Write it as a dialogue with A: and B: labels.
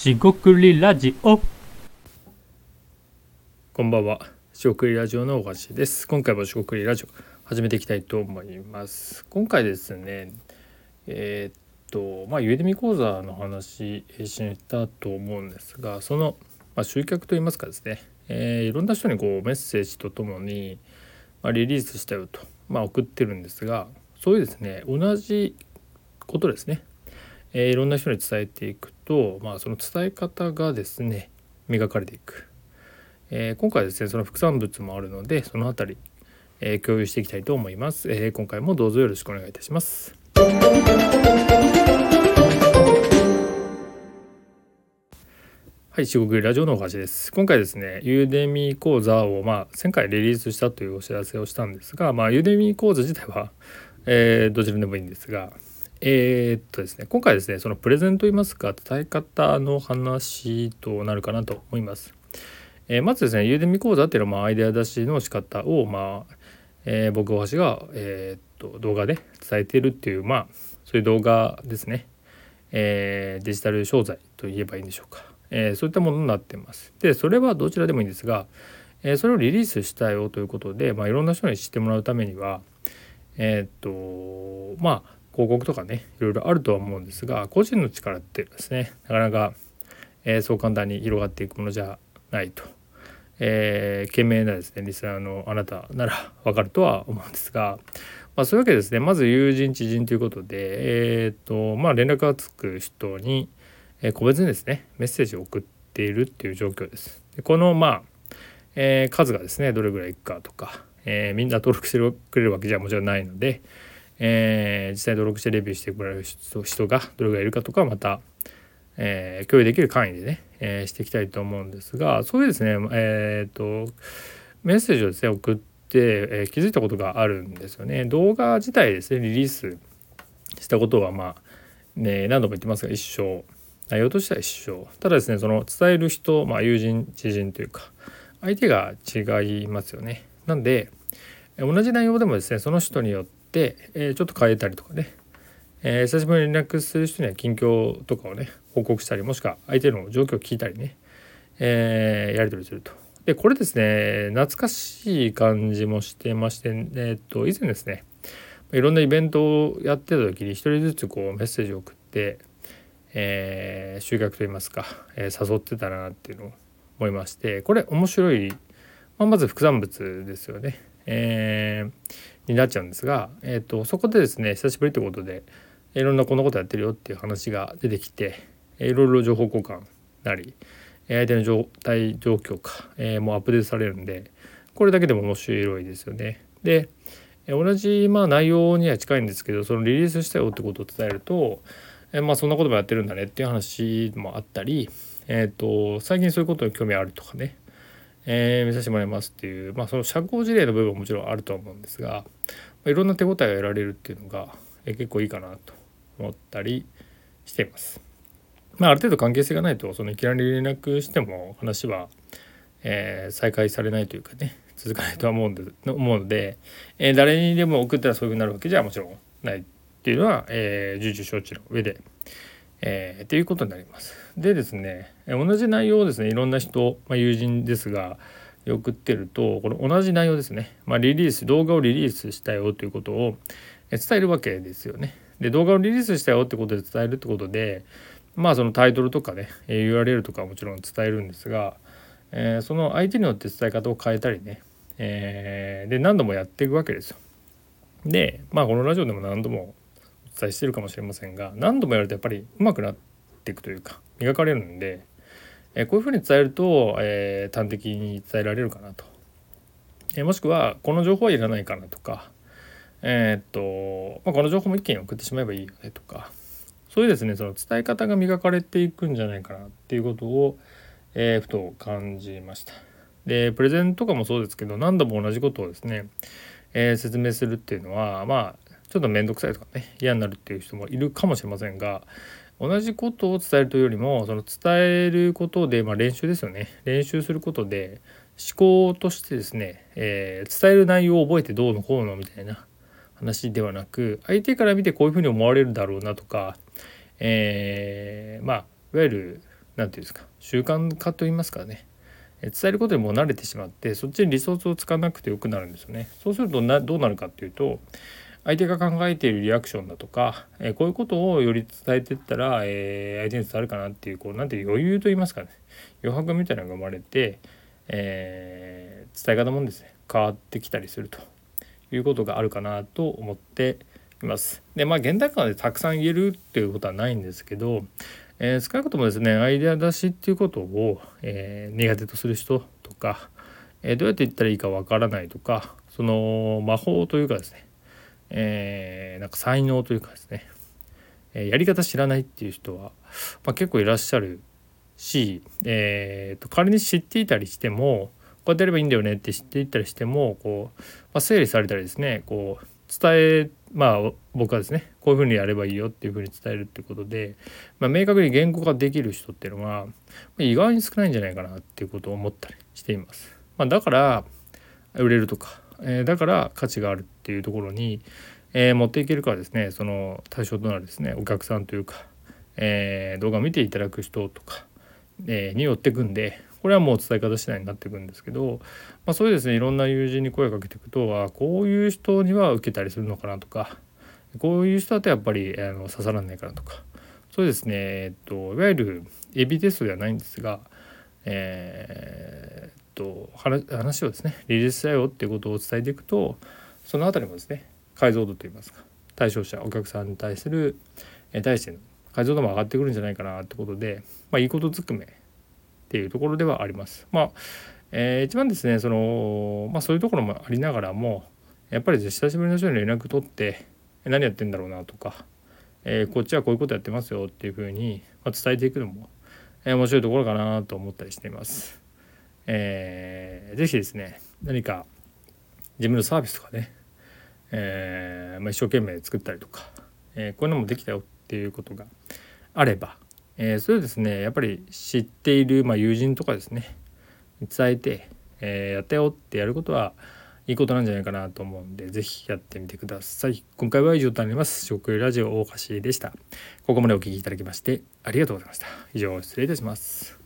A: しごくりラジオ
B: こんばんは。しごくりラジオの大橋です。今回もしごくりラジオ始めていきたいと思います。今回ですね、えーっとまあユーデミ講座の話したと思うんですが、そのまあ集客といいますかですね、えーいろんな人にこうメッセージとともにまあリリースしたよとまあ送ってるんですが、そういうですね同じことですね。えーいろんな人に伝えていくと、まあ、その伝え方がですね磨かれていく、えー今回はですねその副産物もあるのでそのあたり、えー共有していきたいと思います、えー今回もどうぞよろしくお願いいたします。はい、四国ラジオのお話です。今回ですね、ユーデミー講座を、まあ、前回リリースしたというお知らせをしたんですが、まあ、ユーデミー講座自体は、えーどちらでもいいんですが、えーっとですね、今回ですね、そのプレゼンといいますか、伝え方の話となるかなと思います。えーまずですね、ユーデミ講座っていうのは、アイデア出しの仕方を、まあ、えー僕、大橋が、えーっと動画で伝えているっていう、まあ、そういう動画ですね。えーデジタル商材と言えばいいんでしょうか。えーそういったものになってます。で、それはどちらでもいいんですが、えーそれをリリースしたよということで、まあ、いろんな人に知ってもらうためには、えっと、まあ、広告とかね、いろいろあるとは思うんですが、個人の力ってですね、なかなか、えーそう簡単に広がっていくものじゃないと。えー、懸命なですねリスナーのあなたならわかるとは思うんですが、まあ、そういうわけですねまず友人知人ということで、えーっとまあ、連絡がつく人に、え個別にですねメッセージを送っているっていう状況です。でこのまあ、えー数がですねどれぐらいいくかとか、えーみんな登録してくれるわけじゃもちろんないので、えー実際登録してレビューしてくれる人がどれぐらいいるかとかまた、えー共有できる範囲でね、えーしていきたいと思うんですがそういうですねえっ、とメッセージをですね送って、えー気づいたことがあるんですよね。動画自体ですねリリースしたことはまあね何度も言ってますが一緒内容としては一緒ただですねその伝える人、まあ、友人知人というか相手が違いますよね。なんで同じ内容でもですねその人によって、えちょっと変えたりとかねえー久しぶりに連絡する人には近況とかをね報告したりもしくは相手の状況を聞いたりね、えーやり取りすると。でこれですね懐かしい感じもしてまして、えっと以前ですねいろんなイベントをやってた時に一人ずつこうメッセージを送って、えー集客といいますか、えー誘ってたなっていうのを思いましてこれ面白い、まあ、まず副産物ですよね。えーになっちゃうんですが、えー、とそこでですね久しぶりということでいろんなこんなことやってるよっていう話が出てきていろいろ情報交換なり相手の状態状況か、えーもうアップデートされるんでこれだけでも面白いですよね。で同じまあ内容には近いんですけどそのリリースしたよってことを伝えると、えーまあそんなこともやってるんだねっていう話もあったり、えー、と最近そういうことに興味あるとかねえー見させてもらいますっていう、まあ、その社交辞令の部分ももちろんあるとは思うんですが、まいろんな手応えが得られるっていうのが、えー結構いいかなと思ったりしています。まあ、ある程度関係性がないとそのいきなり連絡しても話は、えー再開されないというかね続かないとは思うんで思うので、え誰にでも送ったらそういうふうになるわけじゃもちろんないっていうのは、えー重々承知の上で、えーっていうことになります。でですね同じ内容をですねいろんな人、まあ、友人ですが送ってるとこの同じ内容ですね、まあ、リリース動画をリリースしたよということを伝えるわけですよね。で動画をリリースしたよってことで伝えるってことでまあそのタイトルとかね URL とかはもちろん伝えるんですが、えーその相手によって伝え方を変えたりね、えーで何度もやっていくわけですよ。でまあこのラジオでも何度もお伝えしてるかもしれませんが何度もやるとやっぱり上手くなっていくというか磨かれるんで、えこういうふうに伝えると、えー端的に伝えられるかなと、えもしくはこの情報はいらないかなとかえーっと、まあ、この情報も一気に送ってしまえばいいよねとかそういうですねその伝え方が磨かれていくんじゃないかなっていうことを、えーふと感じました。でプレゼンとかもそうですけど何度も同じことをですね、えー説明するっていうのはまあちょっと面倒くさいとかね嫌になるっていう人もいるかもしれませんが同じことを伝えるというよりもその伝えることで、まあ、練習ですよね練習することで思考としてですね、えー伝える内容を覚えてどうのこうのみたいな話ではなく相手から見てこういうふうに思われるだろうなとか、えーまあいわゆる何て言うんですか習慣化と言いますかね伝えることにもう慣れてしまってそっちにリソースを使わなくてよくなるんですよね。そうするとどうなるかっていうと相手が考えているリアクションだとか、えー、こういうことをより伝えていったら、えー、相手に伝わるかなっていうこうなんていう余裕と言いますかね余白みたいなのが生まれて、えー、伝え方もですね変わってきたりするということがあるかなと思っています。でまあ現代間でたくさん言えるっていうことはないんですけど、えー、少なくともですねアイデア出しっていうことを、えー、苦手とする人とか、えー、どうやって言ったらいいかわからないとかその魔法というかですねえー、なんか才能というかですね、え、やり方知らないっていう人は、まあ、結構いらっしゃるし、えーと、仮に知っていたりしてもこうやってやればいいんだよねって知っていたりしてもこう、まあ、整理されたりですねこう伝えまあ僕はですねこういうふうにやればいいよっていうふうに伝えるっていうことで、まあ、明確に言語化できる人っていうのは意外に少ないんじゃないかなっていうことを思ったりしています。まあ、だから売れるとかえー、だから価値があるっていうところに、えー、持っていけるかですねその対象となるですねお客さんというか、えー、動画を見ていただく人とか、えによってくんでこれはもう伝え方次第になっていくんですけど、まあ、そういうですねいろんな友人に声をかけていくとあこういう人には受けたりするのかなとかこういう人だとやっぱりあの刺さらないかなとかそうですねえっといわゆるエビテストではないんですが、え、と話をですねリリースしたよっていうことを伝えていくとその辺りもですね解像度といいますか対象者お客さんに対するえ対しての解像度も上がってくるんじゃないかなってことで、まあ、いいことずくめっていうところではあります。まあえー、一番ですねその、まあ、そういうところもありながらもやっぱり久しぶりの人に連絡取って何やってんだろうなとか、えー、こっちはこういうことやってますよっていうふうに、ま伝えていくのも、え、面白いところかなと思ったりしています。えー、ぜひですね何か自分のサービスとかね、えーまあ、一生懸命作ったりとか、えー、こういうのもできたよっていうことがあれば、え、それをですねやっぱり知っている、まあ、友人とかですね伝えて、え、やったよってやることはいいことなんじゃないかなと思うんで是非やってみてください。今回は以上となります。食ラジオ大橋でした。ここまでお聴きいただきましてありがとうございました。以上失礼いたします。